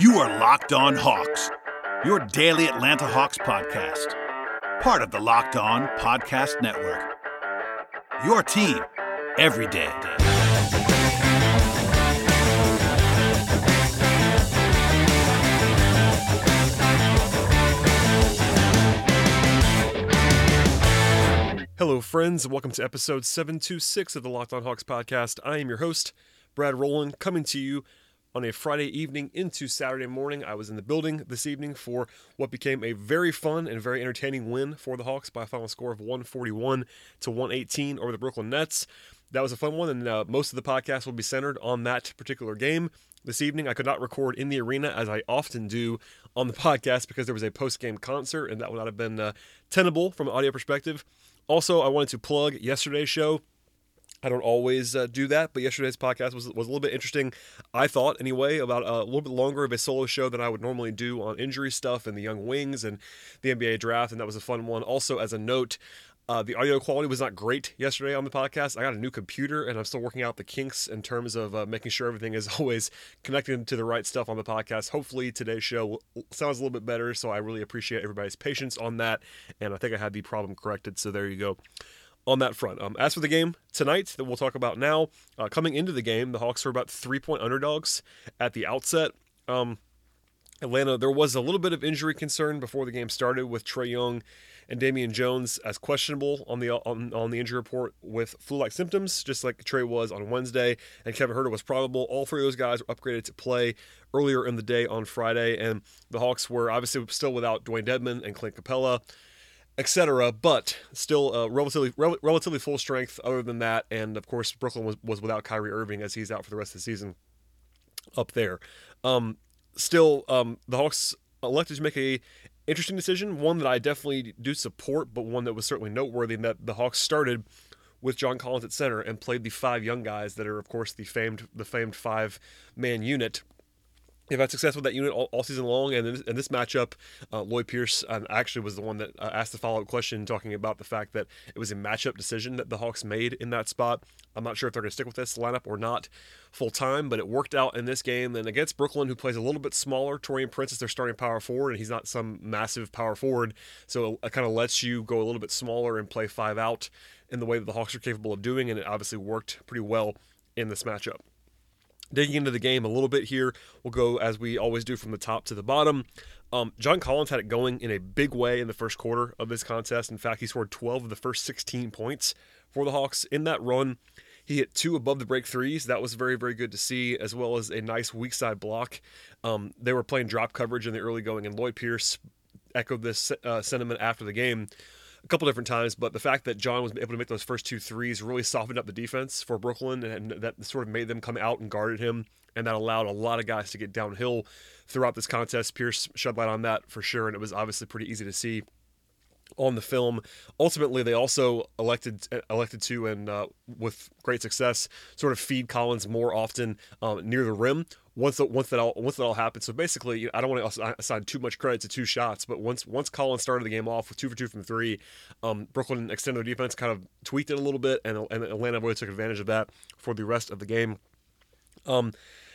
You are Locked On Hawks, your daily Atlanta Hawks podcast, part of the Locked On Podcast Network. Your team every day. Hello, friends, and welcome to episode 726 of the Locked On Hawks podcast. I am your host, Brad Rowland, coming to you on a Friday evening into Saturday morning. I was in the building this evening for what became a very fun and very entertaining win for the Hawks by a final score of 141 to 118 over the Brooklyn Nets. That was a fun one, and uh, most of the podcast will be centered on that particular game. This evening, I could not record in the arena as I often do on the podcast because there was a post game concert, and that would not have been uh, tenable from an audio perspective. Also, I wanted to plug yesterday's show. I don't always uh, do that, but yesterday's podcast was, was a little bit interesting, I thought, anyway, about a little bit longer of a solo show than I would normally do on injury stuff and the young wings and the NBA draft, and that was a fun one. Also, as a note, uh, the audio quality was not great yesterday on the podcast. I got a new computer and I'm still working out the kinks in terms of uh, making sure everything is always connected to the right stuff on the podcast. Hopefully, today's show sounds a little bit better. So I really appreciate everybody's patience on that. And I think I had the problem corrected. So there you go on that front. Um, as for the game tonight that we'll talk about now, uh, coming into the game, the Hawks were about three point underdogs at the outset. Um, Atlanta, there was a little bit of injury concern before the game started with Trae Young and Damian Jones as questionable on the on, on the injury report with flu-like symptoms, just like Trae was on Wednesday, and Kevin Huerter was probable. All three of those guys were upgraded to play earlier in the day on Friday, and the Hawks were obviously still without Dewayne Dedmon and Clint Capela, etc. But still uh, relatively rel- relatively full strength. Other than that, and of course Brooklyn was, was without Kyrie Irving as he's out for the rest of the season up there. Um, still, um, the Hawks elected to make a interesting decision, one that I definitely do support, but one that was certainly noteworthy in that the Hawks started with John Collins at center and played the five young guys that are, of course, the famed the famed five man unit they've had success with that unit all, all season long. And in this, in this matchup, uh, Lloyd Pierce um, actually was the one that uh, asked the follow up question, talking about the fact that it was a matchup decision that the Hawks made in that spot. I'm not sure if they're going to stick with this lineup or not full time, but it worked out in this game. And against Brooklyn, who plays a little bit smaller, Taurean Prince is their starting power forward, and he's not some massive power forward. So it kind of lets you go a little bit smaller and play five out in the way that the Hawks are capable of doing. And it obviously worked pretty well in this matchup. Digging into the game a little bit here, we'll go as we always do from the top to the bottom. Um, John Collins had it going in a big way in the first quarter of this contest. In fact, he scored 12 of the first 16 points for the Hawks in that run. He hit two above the break threes. That was very, very good to see, as well as a nice weak side block. Um, they were playing drop coverage in the early going, and Lloyd Pierce echoed this uh, sentiment after the game a couple different times, but the fact that John was able to make those first two threes really softened up the defense for Brooklyn, and that sort of made them come out and guarded him, and that allowed a lot of guys to get downhill throughout this contest. Pierce shed light on that for sure, and it was obviously pretty easy to see on the film. Ultimately, they also elected elected to and uh, with great success sort of feed Collins more often um, near the rim. Once the, once that all once that all happened, so basically, I don't want to assign too much credit to two shots, but once once Collins started the game off with two for two from three, um, Brooklyn extended their defense, kind of tweaked it a little bit, and, and Atlanta really took advantage of that for the rest of the game. Um,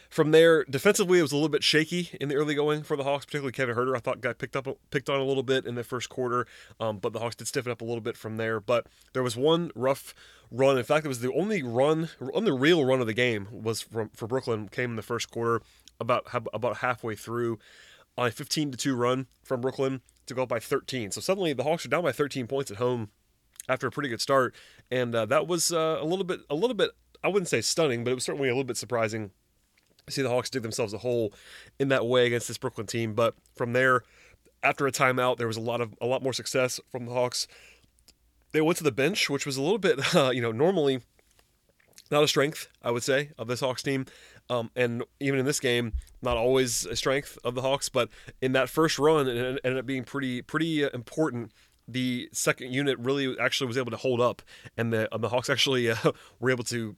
from there, defensively, it was a little bit shaky in the early going for the Hawks, particularly Kevin Huerter. I thought got picked up, picked on a little bit in the first quarter, um, but the Hawks did stiffen up a little bit from there. But there was one rough run. In fact, it was the only run, on the real run of the game was from for Brooklyn. Came in the first quarter, about about halfway through, on a 15 to two run from Brooklyn to go up by 13. So suddenly the Hawks are down by 13 points at home after a pretty good start, and uh, that was uh, a little bit, a little bit. I wouldn't say stunning, but it was certainly a little bit surprising see the Hawks dig themselves a hole in that way against this Brooklyn team. But from there, after a timeout, there was a lot of a lot more success from the Hawks. They went to the bench, which was a little bit, uh, you know, normally not a strength, I would say, of this Hawks team. Um, and even in this game, not always a strength of the Hawks, but in that first run, it ended up being pretty pretty uh, important. The second unit really actually was able to hold up, and the the Hawks actually uh, were able to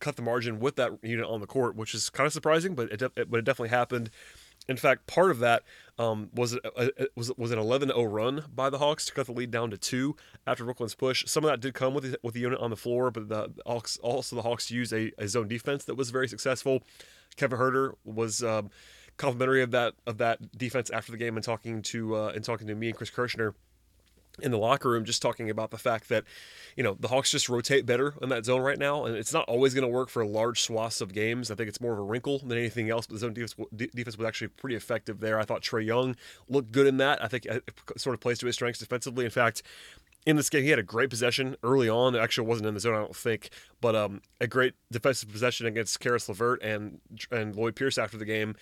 cut the margin with that unit on the court, which is kind of surprising, but it, it but it definitely happened. In fact, part of that um, was a, a, was was an 11-0 run by the Hawks to cut the lead down to two after Brooklyn's push. Some of that did come with the, with the unit on the floor, but the Hawks also the Hawks used a, a zone defense that was very successful. Kevin Huerter was um, complimentary of that of that defense after the game and talking to uh, and talking to me and Chris Kirschner in the locker room just talking about the fact that you know the Hawks just rotate better in that zone right now and it's not always going to work for large swaths of games. I think it's more of a wrinkle than anything else but the zone defense, defense was actually pretty effective there. I thought Trae Young looked good in that. I think it sort of plays to his strengths defensively. In fact in this game, he had a great possession early on. It actually wasn't in the zone, I don't think, but um, a great defensive possession against Caris LeVert and and Lloyd Pierce after the game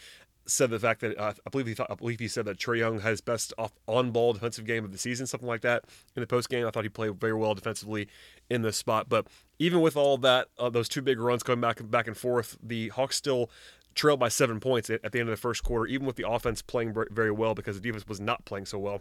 said the fact that uh, I believe he thought, I believe he said that Trae Young had his best off on ball defensive game of the season, something like that. In the post game, I thought he played very well defensively in this spot. But even with all that, uh, those two big runs going back back and forth, the Hawks still trailed by seven points at the end of the first quarter, even with the offense playing very well because the defense was not playing so well.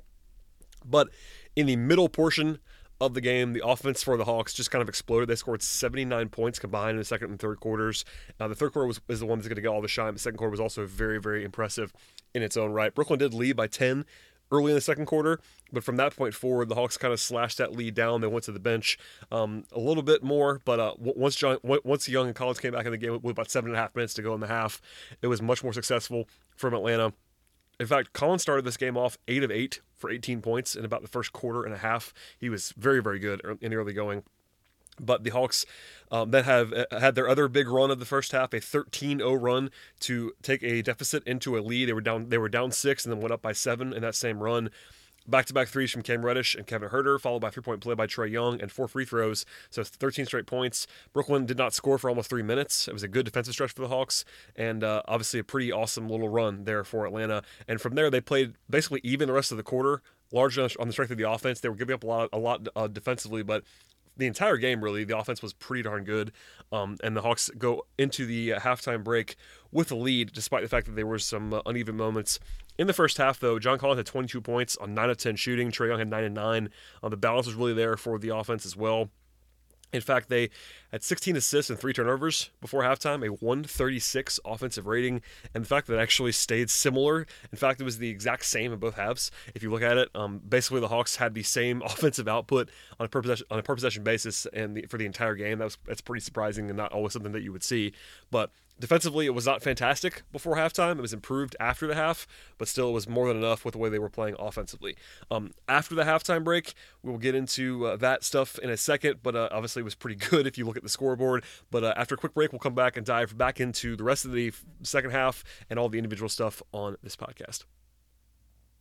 But in the middle portion of the game. The offense for the Hawks just kind of exploded. They scored 79 points combined in the second and third quarters. Uh, the third quarter was, the one that's going to get all the shine. The second quarter was also very, very impressive in its own right. Brooklyn did lead by 10 early in the second quarter, but from that point forward, the Hawks kind of slashed that lead down. They went to the bench um, a little bit more, but uh, once John, once Young and Collins came back in the game with about seven and a half minutes to go in the half, it was much more successful from Atlanta. In fact, Collins started this game off eight of eight for 18 points in about the first quarter and a half. He was very, very good in early going. But the Hawks um, then have uh, had their other big run of the first half, a 13-0 run to take a deficit into a lead. They were down, they were down six, and then went up by seven in that same run. Back to back threes from Cam Reddish and Kevin Huerter, followed by three point play by Trae Young and four free throws. So 13 straight points. Brooklyn did not score for almost three minutes. It was a good defensive stretch for the Hawks, and uh, obviously a pretty awesome little run there for Atlanta. And from there, they played basically even the rest of the quarter, largely on the strength of the offense. They were giving up a lot, a lot uh, defensively, but the entire game, really, the offense was pretty darn good. Um, and the Hawks go into the uh, halftime break with a lead, despite the fact that there were some uh, uneven moments. In the first half, though, John Collins had 22 points on 9 of 10 shooting. Trae Young had 9 and 9. Uh, the balance was really there for the offense as well. In fact, they had 16 assists and three turnovers before halftime, a 136 offensive rating, and the fact that it actually stayed similar. In fact, it was the exact same in both halves. If you look at it, um, basically the Hawks had the same offensive output on a per possession, on a per possession basis, and for the entire game, that was that's pretty surprising and not always something that you would see. But Defensively, it was not fantastic before halftime. It was improved after the half, but still, it was more than enough with the way they were playing offensively. Um, after the halftime break, we will get into uh, that stuff in a second, but uh, obviously, it was pretty good if you look at the scoreboard. But uh, after a quick break, we'll come back and dive back into the rest of the second half and all the individual stuff on this podcast.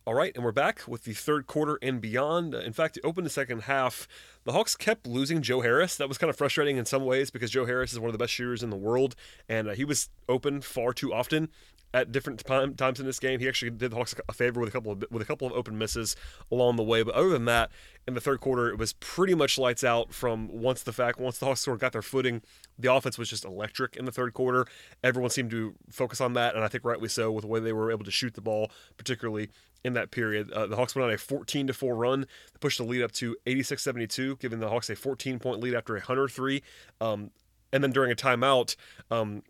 All right, and we're back with the third quarter and beyond. In fact, to open the second half, the Hawks kept losing Joe Harris. That was kind of frustrating in some ways because Joe Harris is one of the best shooters in the world, and uh, he was open far too often at different time, times in this game. He actually did the Hawks a favor with a couple of with a couple of open misses along the way. But other than that, in the third quarter, it was pretty much lights out. From once the fact once the Hawks sort of got their footing, the offense was just electric in the third quarter. Everyone seemed to focus on that, and I think rightly so with the way they were able to shoot the ball, particularly in that period. Uh, the Hawks went on a 14 to 4 run, they pushed the lead up to 86-72, giving the Hawks a 14 point lead after a 103. Um, and then during a timeout, um,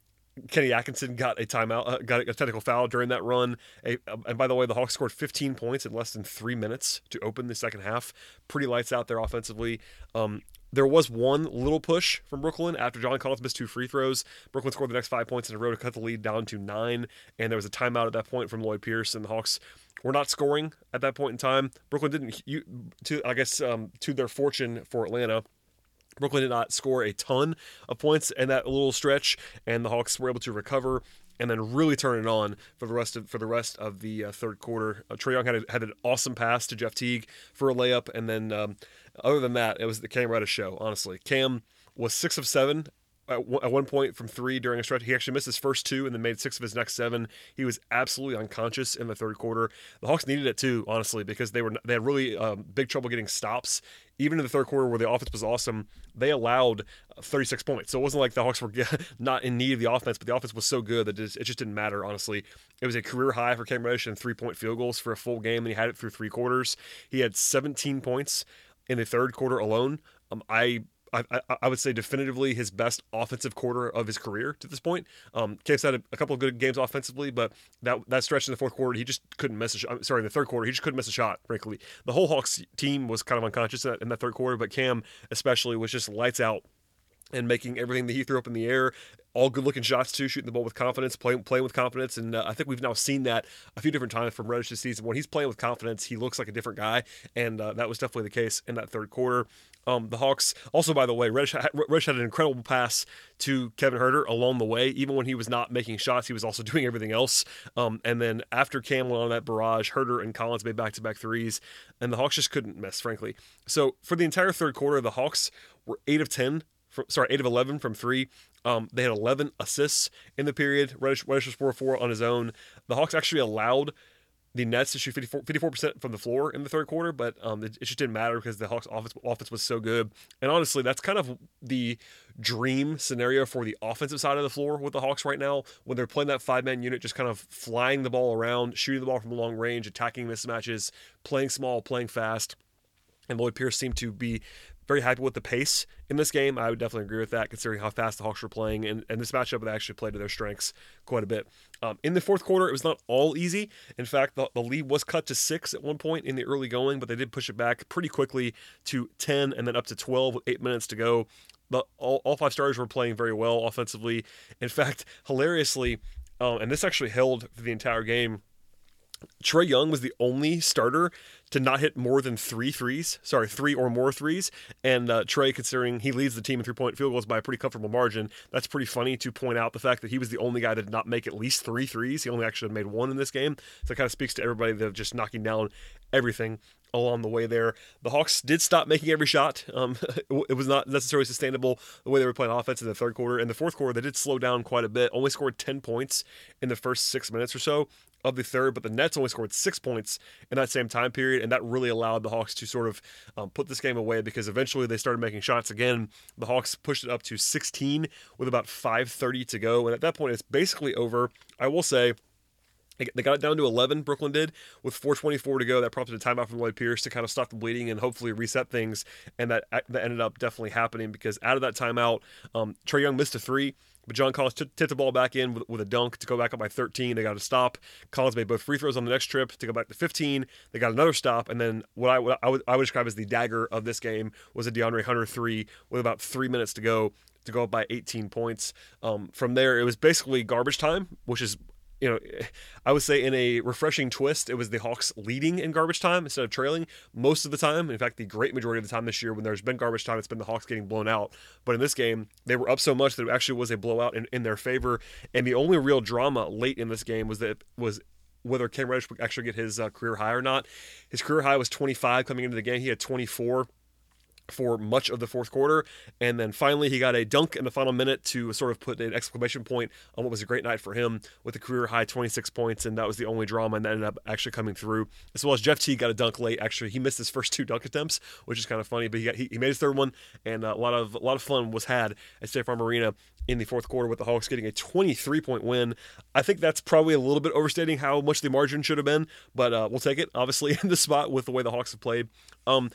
Kenny Atkinson got a timeout, uh, got a technical foul during that run. A, uh, and by the way, the Hawks scored 15 points in less than three minutes to open the second half. Pretty lights out there offensively. Um, there was one little push from Brooklyn after John Collins missed two free throws. Brooklyn scored the next five points in a row to cut the lead down to nine, and there was a timeout at that point from Lloyd Pierce, and the Hawks were not scoring at that point in time. Brooklyn didn't, to I guess, um, to their fortune for Atlanta. Brooklyn did not score a ton of points in that little stretch, and the Hawks were able to recover and then really turn it on for the rest of for the rest of the uh, third quarter. Uh, Trae Young had a, had an awesome pass to Jeff Teague for a layup, and then um, other than that, it was the Cam Reddish show. Honestly, Cam was six of seven at one point from three during a stretch. He actually missed his first two and then made six of his next seven. He was absolutely unconscious in the third quarter. The Hawks needed it too, honestly, because they were they had really um, big trouble getting stops. Even in the third quarter, where the offense was awesome, they allowed 36 points. So it wasn't like the Hawks were not in need of the offense, but the offense was so good that it just didn't matter. Honestly, it was a career high for Cam Reddish in three point field goals for a full game, and he had it through three quarters. He had 17 points in the third quarter alone. Um, I I, I, would say definitively his best offensive quarter of his career to this point. Um, had a, a, couple of good games offensively, but that that stretch in the fourth quarter, he just couldn't miss a shot. Sorry, in the third quarter, he just couldn't miss a shot. Frankly, the whole Hawks team was kind of unconscious in that, in that third quarter, but Cam especially was just lights out and making everything that he threw up in the air all good looking shots too, shooting the ball with confidence, playing playing with confidence, and uh, I think we've now seen that a few different times from Reddish this season. When he's playing with confidence, he looks like a different guy, and uh, that was definitely the case in that third quarter. Um, the Hawks also, by the way, Reddish, Reddish had an incredible pass to Kevin Huerter along the way. Even when he was not making shots, he was also doing everything else. Um, and then after Cam went on that barrage, Huerter and Collins made back to back threes, and the Hawks just couldn't miss, frankly. So for the entire third quarter, the Hawks were eight of ten from, sorry, 8 of 11 from three. Um, they had 11 assists in the period. Reddish, Reddish was 4 4 on his own. The Hawks actually allowed the Nets to shoot 54, percent from the floor in the third quarter, but um, it, it, just didn't matter because the Hawks' offense, offense was so good. And honestly, that's kind of the dream scenario for the offensive side of the floor with the Hawks right now when they're playing that five man unit, just kind of flying the ball around, shooting the ball from long range, attacking mismatches, playing small, playing fast. And Lloyd Pierce seemed to be very happy with the pace in this game. I would definitely agree with that, considering how fast the Hawks were playing, and, and this matchup they actually played to their strengths quite a bit. Um, in the fourth quarter, it was not all easy. In fact, the, the, lead was cut to six at one point in the early going, but they did push it back pretty quickly to 10 and then up to 12 with eight minutes to go. The, all, all five stars were playing very well offensively. In fact, hilariously, um, and this actually held for the entire game Trae Young was the only starter to not hit more than three threes. Sorry, three or more threes. And uh, Trae, considering he leads the team in three point field goals by a pretty comfortable margin, that's pretty funny to point out the fact that he was the only guy that did not make at least three threes. He only actually made one in this game. So it kind of speaks to everybody that just knocking down everything along the way there. The Hawks did stop making every shot. Um, it was not necessarily sustainable the way they were playing offense in the third quarter. In the fourth quarter, they did slow down quite a bit. Only scored 10 points in the first six minutes or so of the third, but the Nets only scored six points in that same time period, and that really allowed the Hawks to sort of um, put this game away because eventually they started making shots again. The Hawks pushed it up to 16 with about 5:30 to go, and at that point it's basically over. I will say. They got it down to 11, Brooklyn did, with 4.24 to go. That prompted a timeout from Lloyd Pierce to kind of stop the bleeding and hopefully reset things. And that, that ended up definitely happening because out of that timeout, um, Trae Young missed a three. But John Collins t- tipped the ball back in with, with, a dunk to go back up by 13. They got a stop. Collins made both free throws on the next trip to go back to 15. They got another stop, and then what I, what I, would, I would describe as the dagger of this game was a DeAndre Hunter three with about three minutes to go to go up by 18 points. Um, from there, it was basically garbage time, which is you know, I would say in a refreshing twist, it was the Hawks leading in garbage time instead of trailing most of the time. In fact, the great majority of the time this year, when there's been garbage time, it's been the Hawks getting blown out. But in this game, they were up so much that it actually was a blowout in, in their favor. And the only real drama late in this game was that was whether Cam Reddish would actually get his uh, career high or not. His career high was 25 coming into the game. He had 24 for much of the fourth quarter. And then finally, he got a dunk in the final minute to sort of put an exclamation point on what was a great night for him with a career high 26 points. And that was the only drama, and that ended up actually coming through. As well as Jeff T got a dunk late. Actually, he missed his first two dunk attempts, which is kind of funny, but he, got, he, he made his third one, and a lot of a lot of fun was had at State Farm Arena in the fourth quarter with the Hawks getting a 23 point win. I think that's probably a little bit overstating how much the margin should have been, but uh, we'll take it, obviously, in the spot with the way the Hawks have played. Um,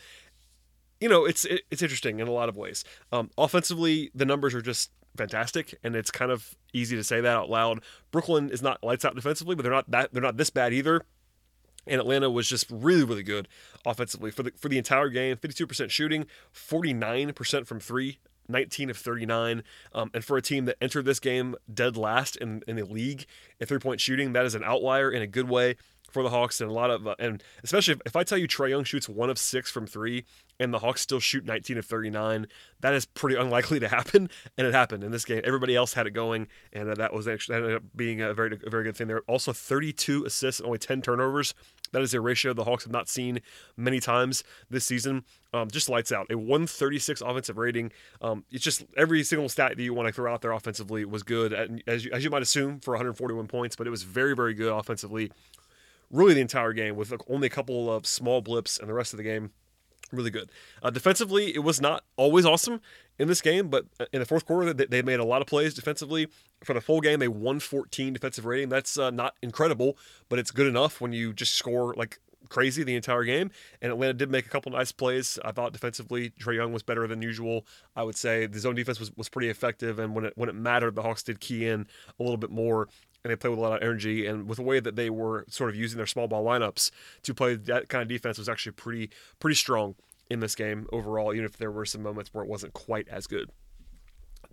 you know, it's it, it's interesting in a lot of ways. Um, offensively, the numbers are just fantastic, and it's kind of easy to say that out loud. Brooklyn is not lights out defensively, but they're not that they're not this bad either. And Atlanta was just really, really good offensively for the for the entire game. Fifty-two percent shooting, forty-nine percent from three, 19 of 39. Um, and for a team that entered this game dead last in, in the league in three point shooting, that is an outlier in a good way for the Hawks. And a lot of, uh, and especially if, if I tell you Trae Young shoots one of six from three and the Hawks still shoot 19 of 39, that is pretty unlikely to happen. And it happened in this game. Everybody else had it going, and uh, that was actually that ended up being a very, a very good thing there. Also, 32 assists, and only 10 turnovers. That is a ratio the Hawks have not seen many times this season. Um, just lights out. A 136 offensive rating. Um, it's just every single stat that you want to throw out there offensively was good, as you, as you might assume, for 141 points, but it was very, very good offensively. Really, the entire game with only a couple of small blips, and the rest of the game really good. Uh, defensively, it was not always awesome in this game, but uh, in the fourth quarter, they, they made a lot of plays defensively. For the full game, they won 14 defensive rating. That's uh, not incredible, but it's good enough when you just score like crazy the entire game. And Atlanta did make a couple nice plays. I thought defensively, Trae Young was better than usual. I would say the zone defense was, was pretty effective, and when it when it mattered, the Hawks did key in a little bit more and they played with a lot of energy. And with the way that they were sort of using their small ball lineups to play that kind of defense was actually pretty pretty strong in this game overall, even if there were some moments where it wasn't quite as good.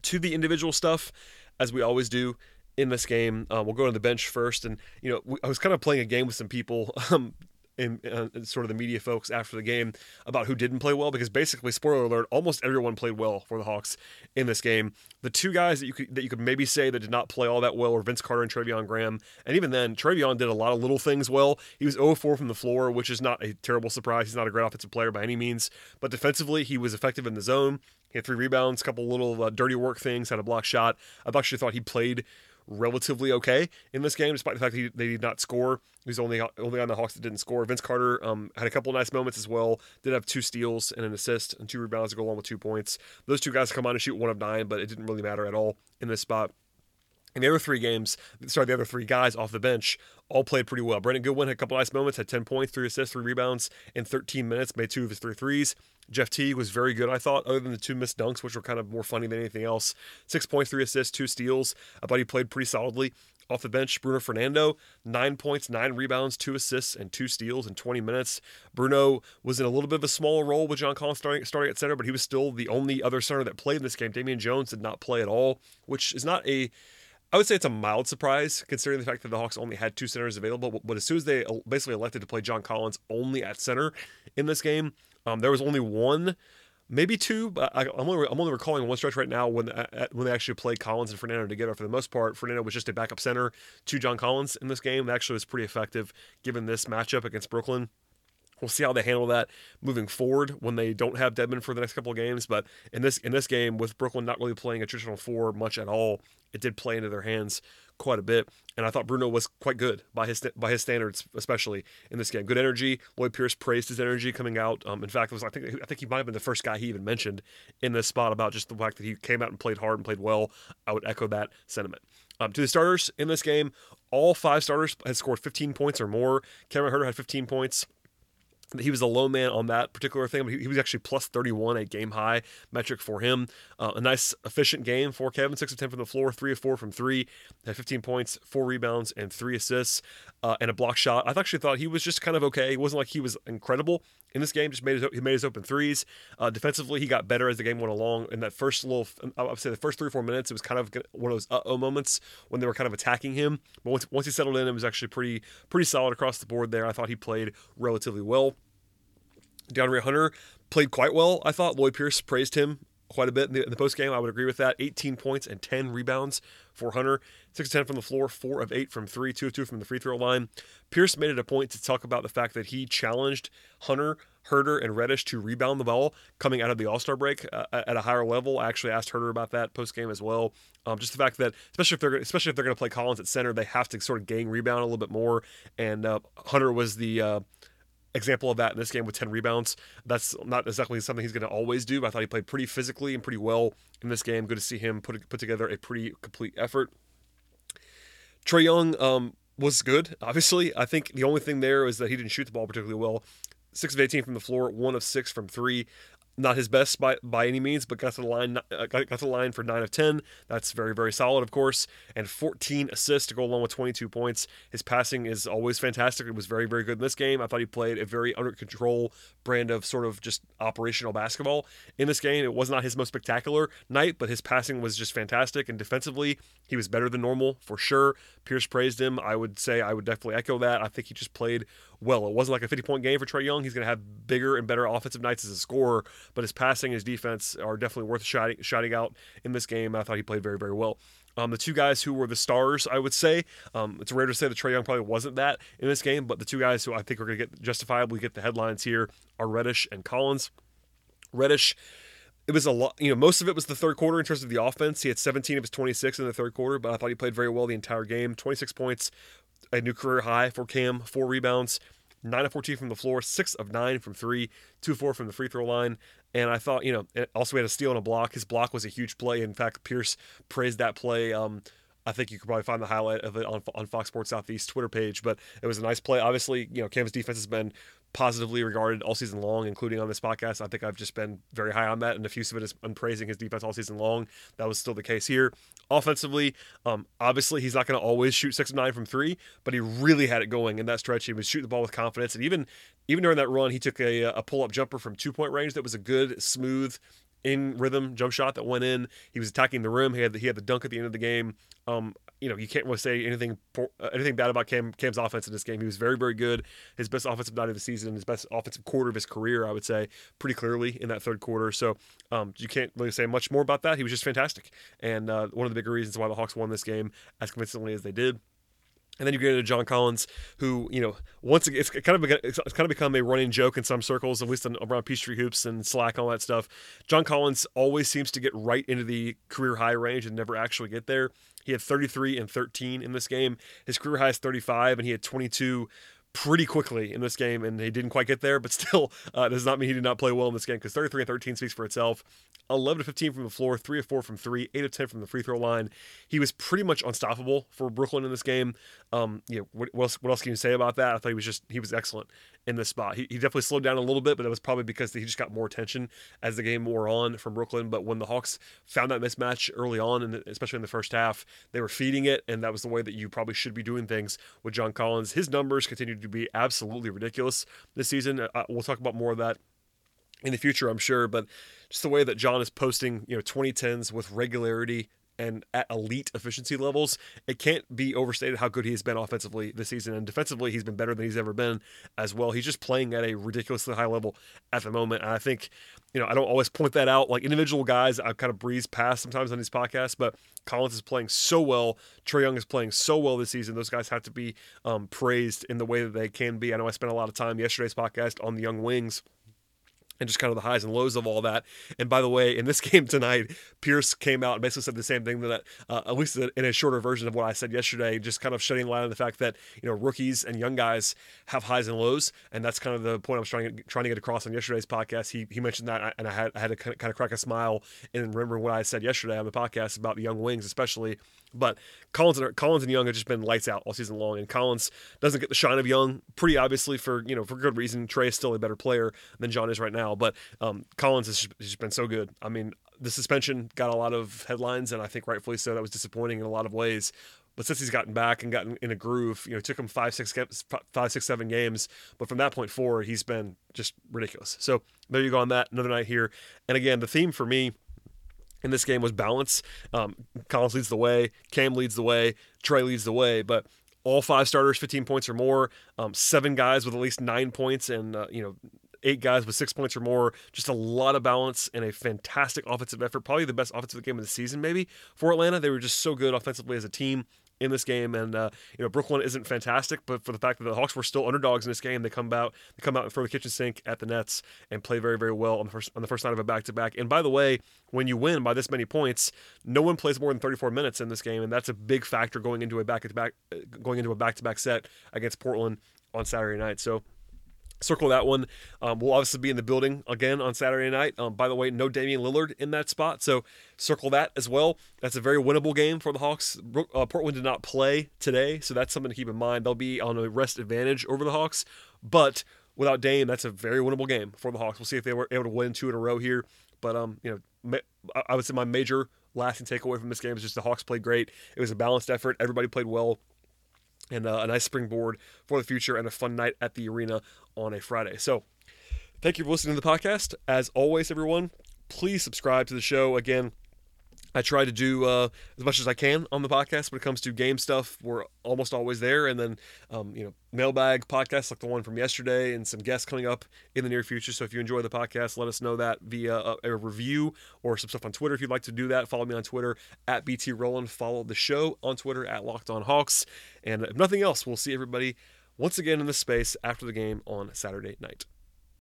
To the individual stuff, as we always do in this game, uh, we'll go to the bench first. And, you know, I was kind of playing a game with some people um, in, uh, sort of the media folks after the game about who didn't play well because basically, spoiler alert, almost everyone played well for the Hawks in this game. The two guys that you could that you could maybe say that did not play all that well were Vince Carter and Treveon Graham, and even then, Treveon did a lot of little things well. He was 0-4 from the floor, which is not a terrible surprise. He's not a great offensive player by any means, but defensively, he was effective in the zone. He had three rebounds, a couple little uh, dirty work things, had a block shot. I actually thought he played relatively okay in this game, despite the fact that he, they did not score. He's only only on the Hawks that didn't score. Vince Carter um, had a couple nice moments as well. Did have two steals and an assist and two rebounds to go along with two points. Those two guys come on and shoot one of nine, but it didn't really matter at all in this spot. And the other three games, sorry, the other three guys off the bench all played pretty well. Brandon Goodwin had a couple nice moments, had 10 points, three assists, three rebounds in 13 minutes, made two of his three threes. Jeff Teague was very good, I thought, other than the two missed dunks, which were kind of more funny than anything else. Six points, three assists, two steals. I thought he played pretty solidly. Off the bench, Bruno Fernando, nine points, nine rebounds, two assists, and two steals in 20 minutes. Bruno was in a little bit of a smaller role with John Collins starting, starting at center, but he was still the only other center that played in this game. Damian Jones did not play at all, which is not a I would say it's a mild surprise considering the fact that the Hawks only had two centers available. But as soon as they basically elected to play John Collins only at center in this game, um, there was only one, maybe two. But I, am only I'm only recalling one stretch right now when uh, when they actually played Collins and Fernando together. For the most part, Fernando was just a backup center to John Collins in this game. That actually was pretty effective given this matchup against Brooklyn. We'll see how they handle that moving forward when they don't have Dedmon for the next couple of games. But in this in this game, with Brooklyn not really playing a traditional four much at all, it did play into their hands quite a bit. And I thought Bruno was quite good by his by his standards, especially in this game. Good energy. Lloyd Pierce praised his energy coming out. Um, in fact, was I think I think he might have been the first guy he even mentioned in this spot about just the fact that he came out and played hard and played well. I would echo that sentiment. Um, to the starters in this game, all five starters had scored 15 points or more. Kevin Huerter had 15 points he was a low man on that particular thing, but he, he was actually plus 31, a game high metric for him. Uh, a nice, efficient game for Kevin. 6 of 10 from the floor, 3 of 4 from 3, had 15 points, 4 rebounds, and 3 assists, uh, and a block shot. I actually thought he was just kind of okay. It wasn't like he was incredible in this game, just made his, he made his open threes. Uh, defensively, he got better as the game went along. In that first little, I would say the first three or four minutes, it was kind of one of those uh oh moments when they were kind of attacking him. But once, once he settled in, it was actually pretty, pretty solid across the board there. I thought he played relatively well. DeAndre Hunter played quite well. I thought Lloyd Pierce praised him quite a bit in the, in the post game. I would agree with that. 18 points and 10 rebounds for Hunter. 6 of 10 from the floor, 4 of 8 from 3, 2 of 2 from the free throw line. Pierce made it a point to talk about the fact that he challenged Hunter, Huerter, and Reddish to rebound the ball coming out of the All Star break uh, at a higher level. I actually asked Huerter about that post game as well. Um, just the fact that, especially if they're especially if they're going to play Collins at center, they have to sort of gang rebound a little bit more. And uh, Hunter was the uh, example of that in this game with 10 rebounds. That's not exactly something he's going to always do, but I thought he played pretty physically and pretty well in this game. Good to see him put put together a pretty complete effort. Trae Young um, was good, obviously. I think the only thing there is that he didn't shoot the ball particularly well. 6 of 18 from the floor, 1 of 6 from 3 not his best by by any means, but got to the line uh, got, to the line for nine of ten. That's very very solid, of course, and 14 assists to go along with 22 points. His passing is always fantastic. It was very very good in this game. I thought he played a very under control brand of sort of just operational basketball in this game. It was not his most spectacular night, but his passing was just fantastic, and defensively he was better than normal for sure. Pierce praised him. I would say I would definitely echo that. I think he just played well. It wasn't like a 50 point game for Trae Young. He's going to have bigger and better offensive nights as a scorer, but his passing and his defense are definitely worth shouting, shouting out in this game. I thought he played very, very well. Um, the two guys who were the stars, I would say, um, it's rare to say that Trae Young probably wasn't that in this game, but the two guys who I think are going to get justifiably get the headlines here are Reddish and Collins. Reddish it was a lot, you know, most of it was the third quarter in terms of the offense. He had 17 of his 26 in the third quarter, but I thought he played very well the entire game. 26 points, a new career high for Cam, four rebounds, 9 of 14 from the floor, 6 of 9 from 3, 2 4 from the free throw line. And I thought, you know, also had a steal and a block. His block was a huge play. In fact, Pierce praised that play. Um, I think you could probably find the highlight of it on, on Fox Sports Southeast Twitter page, but it was a nice play. Obviously, you know, Cam's defense has been positively regarded all season long, including on this podcast. I think I've just been very high on that, and of it is praising his defense all season long. That was still the case here. Offensively, um, obviously he's not going to always shoot six of nine from three, but he really had it going in that stretch. He was shooting the ball with confidence, and even even during that run, he took a, a pull up jumper from two point range that was a good, smooth in rhythm jump shot that went in. He was attacking the rim. He had the, he had the dunk at the end of the game. Um, you know, you can't really say anything uh, anything bad about Cam Cam's offense in this game. He was very very good. His best offensive night of the season, his best offensive quarter of his career, I would say, pretty clearly in that third quarter. So um, you can't really say much more about that. He was just fantastic, and uh, one of the bigger reasons why the Hawks won this game as convincingly as they did. And then you get into John Collins, who you know once it's kind of it's kind of become a running joke in some circles, at least around Peachtree hoops and Slack and all that stuff. John Collins always seems to get right into the career high range and never actually get there. He had 33 and 13 in this game. His career high is 35, and he had 22 pretty quickly in this game, and he didn't quite get there, but still, uh, does not mean he did not play well in this game because 33 and 13 speaks for itself. 11 to 15 from the floor, 3 of 4 from 3, 8 of 10 from the free throw line. He was pretty much unstoppable for Brooklyn in this game. Um, you know, what, what, else, what else can you say about that? I thought he was just, he was excellent in this spot. He, he definitely slowed down a little bit, but that was probably because he just got more attention as the game wore on from Brooklyn. But when the Hawks found that mismatch early on, and especially in the first half, they were feeding it, and that was the way that you probably should be doing things with John Collins. His numbers continued to be absolutely ridiculous this season. Uh, we'll talk about more of that in the future, I'm sure, but just the way that John is posting, you know, 2010s with regularity and at elite efficiency levels, it can't be overstated how good he has been offensively this season. And defensively, he's been better than he's ever been as well. He's just playing at a ridiculously high level at the moment. And I think, you know, I don't always point that out. Like individual guys, I've kind of breeze past sometimes on these podcasts, but Collins is playing so well. Trae Young is playing so well this season. Those guys have to be um, praised in the way that they can be. I know I spent a lot of time yesterday's podcast on the young wings and just kind of the highs and lows of all that. And by the way, in this game tonight, Pierce came out and basically said the same thing that, uh, at least in a shorter version of what I said yesterday, just kind of shedding light on the fact that you know rookies and young guys have highs and lows, and that's kind of the point I was trying trying to get across on yesterday's podcast. He he mentioned that, and I had I had to kind of crack a smile in remembering what I said yesterday on the podcast about the young wings, especially but Collins and Collins and Young have just been lights out all season long, and Collins doesn't get the shine of Young, pretty obviously for you know for good reason. Trae is still a better player than John is right now, but um, Collins has just been so good. I mean, the suspension got a lot of headlines, and I think rightfully so. That was disappointing in a lot of ways. But since he's gotten back and gotten in a groove, you know, it took him five, six, five, six, seven games. But from that point forward, he's been just ridiculous. So there you go on that. Another night here. And again, the theme for me in this game was balance. Um, Collins leads the way, Cam leads the way, Trey leads the way, but all five starters 15 points or more, um, seven guys with at least nine points, and uh, you know eight guys with six points or more. Just a lot of balance and a fantastic offensive effort. Probably the best offensive game of the season, maybe for Atlanta. They were just so good offensively as a team in this game. And uh, you know, Brooklyn isn't fantastic, but for the fact that the Hawks were still underdogs in this game, they come out they come out and throw the kitchen sink at the Nets and play very very well on the first on the first night of a back to back. And by the way, when you win by this many points, no one plays more than 34 minutes in this game, and that's a big factor going into a back to back going into a back to back set against Portland on Saturday night. So circle that one. Um, we'll obviously be in the building again on Saturday night. Um, by the way, no Damian Lillard in that spot, so circle that as well. That's a very winnable game for the Hawks. Uh, Portland did not play today, so that's something to keep in mind. They'll be on a rest advantage over the Hawks, but without Dame, that's a very winnable game for the Hawks. We'll see if they were able to win two in a row here. But um, you know, I would say my major lasting takeaway from this game is just the Hawks played great. It was a balanced effort. Everybody played well and uh, a nice springboard for the future and a fun night at the arena on a Friday. So, thank you for listening to the podcast. As always, everyone, please subscribe to the show. Again, I try to do uh, as much as I can on the podcast when it comes to game stuff. We're almost always there, and then um, you know mailbag podcasts like the one from yesterday, and some guests coming up in the near future. So if you enjoy the podcast, let us know that via a, a review or some stuff on Twitter if you'd like to do that. Follow me on Twitter at BT Rowland. Follow the show on Twitter at Locked On Hawks, and if nothing else, we'll see everybody once again in the space after the game on Saturday night.